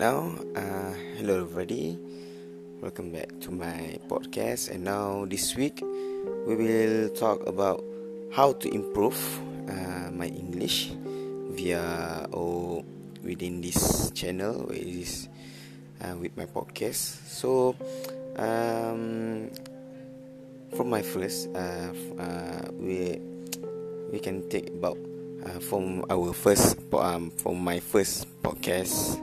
now, uh, hello everybody. Welcome back to my podcast. And now, this week, we will talk about how to improve uh, my English via or within this channel, where uh, with my podcast. So, um, from my first, uh, uh, we we can take about uh, from our first um, from my first podcast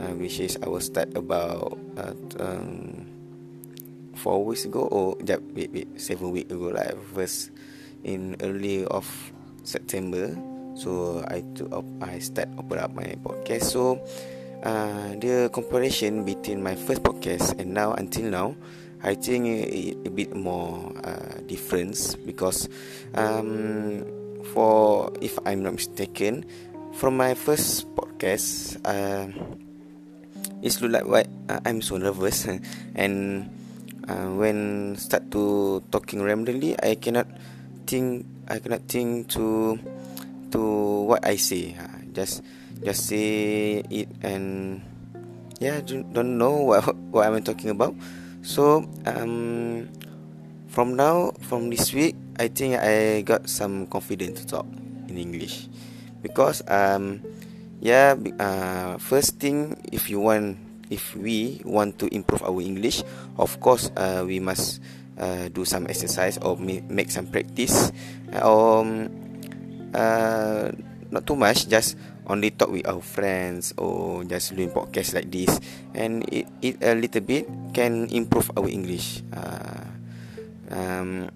uh, which is I will start about uh, um, four weeks ago or jap, wait, wait, seven weeks ago like first in early of September. So I to up, I start open up my podcast. So uh, the comparison between my first podcast and now until now, I think it, a bit more uh, difference because um, for if I'm not mistaken, from my first podcast. Uh, It's look like what uh, I'm so nervous and uh, when start to talking randomly, I cannot think. I cannot think to to what I say. Uh, just just say it and yeah, don't, know what what I'm talking about. So um, from now from this week, I think I got some confidence to talk in English because um. Yeah, uh, first thing if you want if we want to improve our English, of course uh, we must uh, do some exercise or make some practice. Um, uh, not too much, just only talk with our friends or just doing podcast like this, and it, it a little bit can improve our English. Uh, um,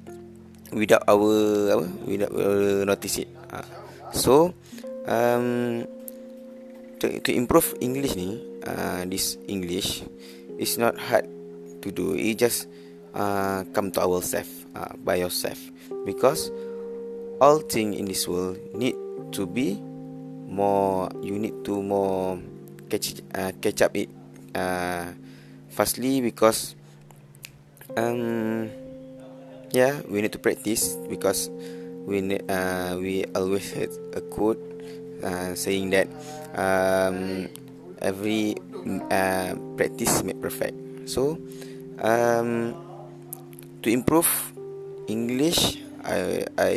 without our without our notice it. Uh, so um, to, to improve English ni, uh, this English is not hard to do. It just uh, come to ourself uh, by yourself because all thing in this world need to be more. You need to more catch uh, catch up it. Uh, firstly, because um, yeah, we need to practice because we uh, we always had a quote uh, saying that um, every uh, practice make perfect. So um, to improve English, I, I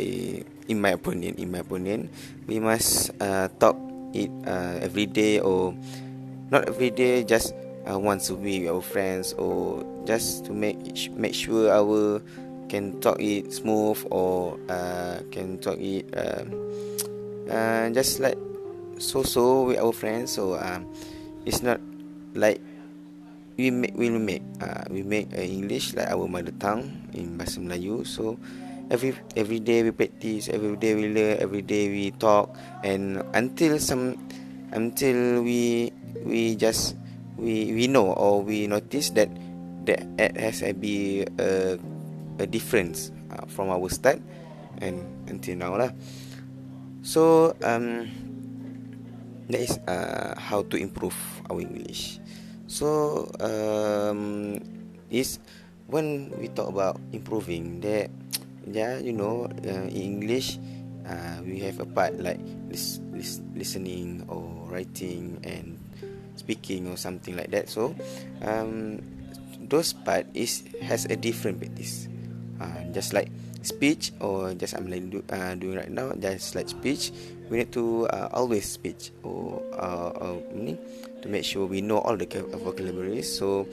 in my opinion, in my opinion, we must uh, talk it uh, every day or not every day, just uh, once a week our friends or just to make make sure our can talk it smooth or uh, can talk it uh, uh, just like so so with our friends so um it's not like we make we make uh, we make uh, english like our mother tongue in bahasa melayu. So every every day we practice every day we learn every day we talk and until some until we we just we we know or we notice that that it has a be a, a difference uh, from our start and until now lah. So um that is uh, how to improve our English. So um, is when we talk about improving that, yeah, you know, uh, in English, uh, we have a part like lis- lis- listening or writing and speaking or something like that. So um, those part is has a different practice. Uh, just like speech or just I'm like do, uh, doing right now, just like speech, we need to uh, always speak or uh, uh, to make sure we know all the vocabularies. So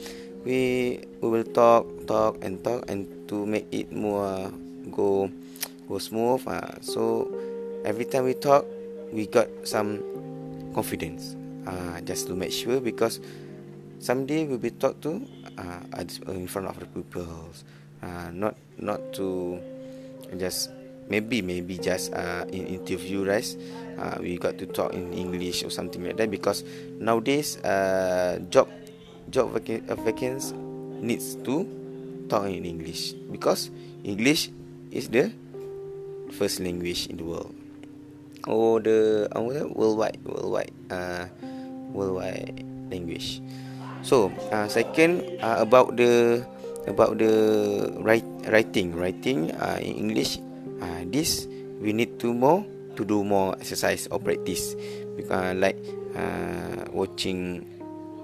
we we will talk, talk and talk, and to make it more go go smooth. Uh, so every time we talk, we got some confidence. Uh, just to make sure because someday we'll be talked to uh, in front of the people, uh, not not to just maybe maybe just uh, in interview right? Uh, we got to talk in english or something like that because nowadays uh, job job vac- uh, vacancies needs to talk in english because english is the first language in the world. Or the uh, worldwide worldwide uh, worldwide language. So uh, second uh, about the about the write, writing. Writing uh, in english uh, this we need to more to do more exercise or practice. Because uh, like uh, watching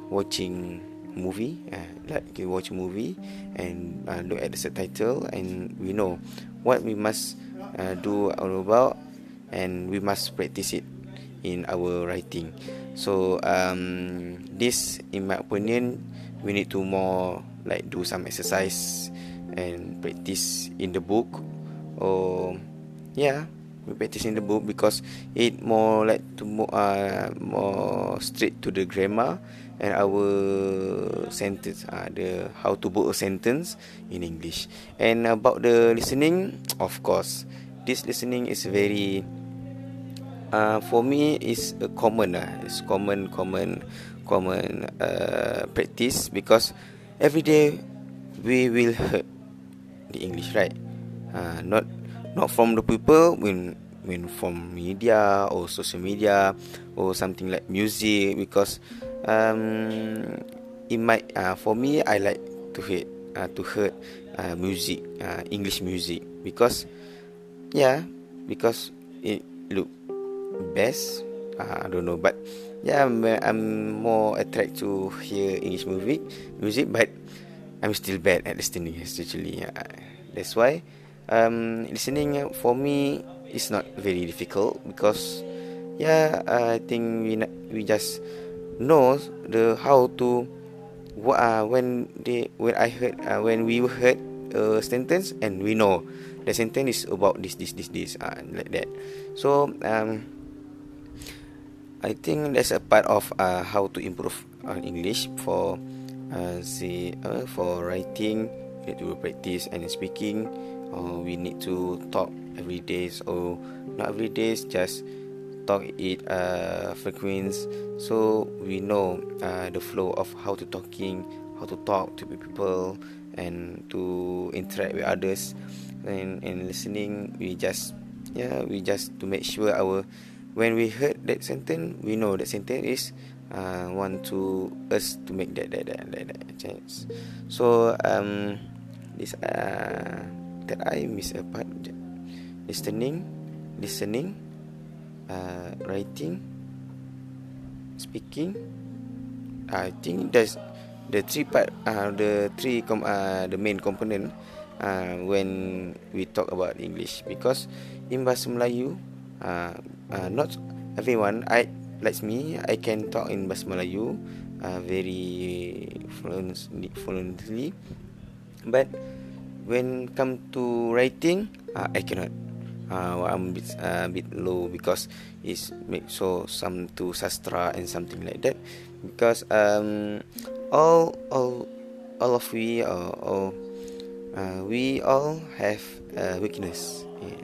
watching movie uh, like you watch movie and uh, look at the subtitle and we know what we must uh, do all about and we must practice it in our writing. So um, this in my opinion we need to more like do some exercise and practice in the book or yeah we practice in the book because it more like to more uh, more straight to the grammar and our sentence uh, the how to book a sentence in english. And about the listening of course this listening is very uh, for me is a common uh, it's common common common uh, practice because every day we will hear the english right uh, not not from the people when when from media or social media or something like music because um it might uh, for me i like to hear uh, to hear uh, music uh, english music because yeah because it look best uh, i don't know but yeah I'm, I'm more attracted to hear english music music but i'm still bad at listening especially uh, that's why um, listening for me is not very difficult because yeah I think we we just know the how to what uh, when they when I heard uh, when we heard a sentence and we know the sentence is about this this this this uh, like that. So um I think that's a part of uh, how to improve on English for uh, see uh, for writing you need to practice and speaking or we need to talk every day or not every day just talk it uh, frequent so we know uh, the flow of how to talking how to talk to people and to interact with others. And and listening we just yeah we just to make sure our when we heard that sentence we know that sentence is uh, want to us to make that that that that, that chance. So um this uh that I miss a part. Listening listening uh, writing speaking. I think that's the three part uh, the three com- uh, the main component uh, when we talk about English. Because in bahasa Melayu uh, uh, not everyone I like me I can talk in bahasa Melayu uh, very fluently, fluently. But when come to writing uh, I cannot. Uh, I'm a bit, uh, bit low because it's so some to sastra and something like that. Because um all all all of we uh, all uh, we all have a weakness. Yes.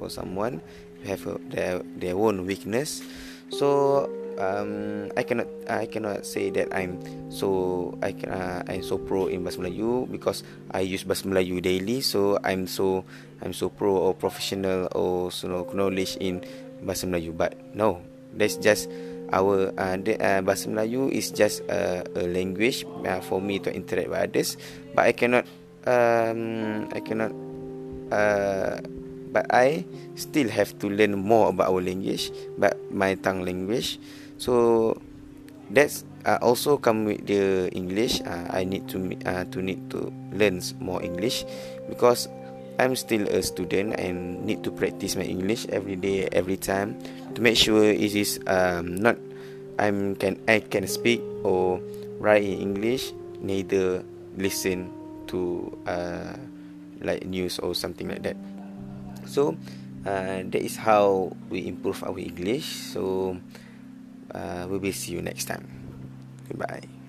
for someone have a, their their own weakness. So um, I cannot I cannot say that I'm so I can uh, I'm so pro in bahasa Melayu because I use bahasa Melayu daily. So I'm so I'm so pro or professional or so knowledge in bahasa Melayu. But no that's just our uh, the, uh, bahasa Melayu is just a, a language uh, for me to interact with others. But I cannot um, I cannot uh, but I still have to learn more about our language but my tongue language so that's uh, also come with the english. Uh, i need to uh, to need to learn more english because i'm still a student and need to practice my english every day every time to make sure it is um, not i'm can i can speak or write in english neither listen to uh, like news or something like that. So uh, that is how we improve our english. So uh, we will see you next time. Goodbye.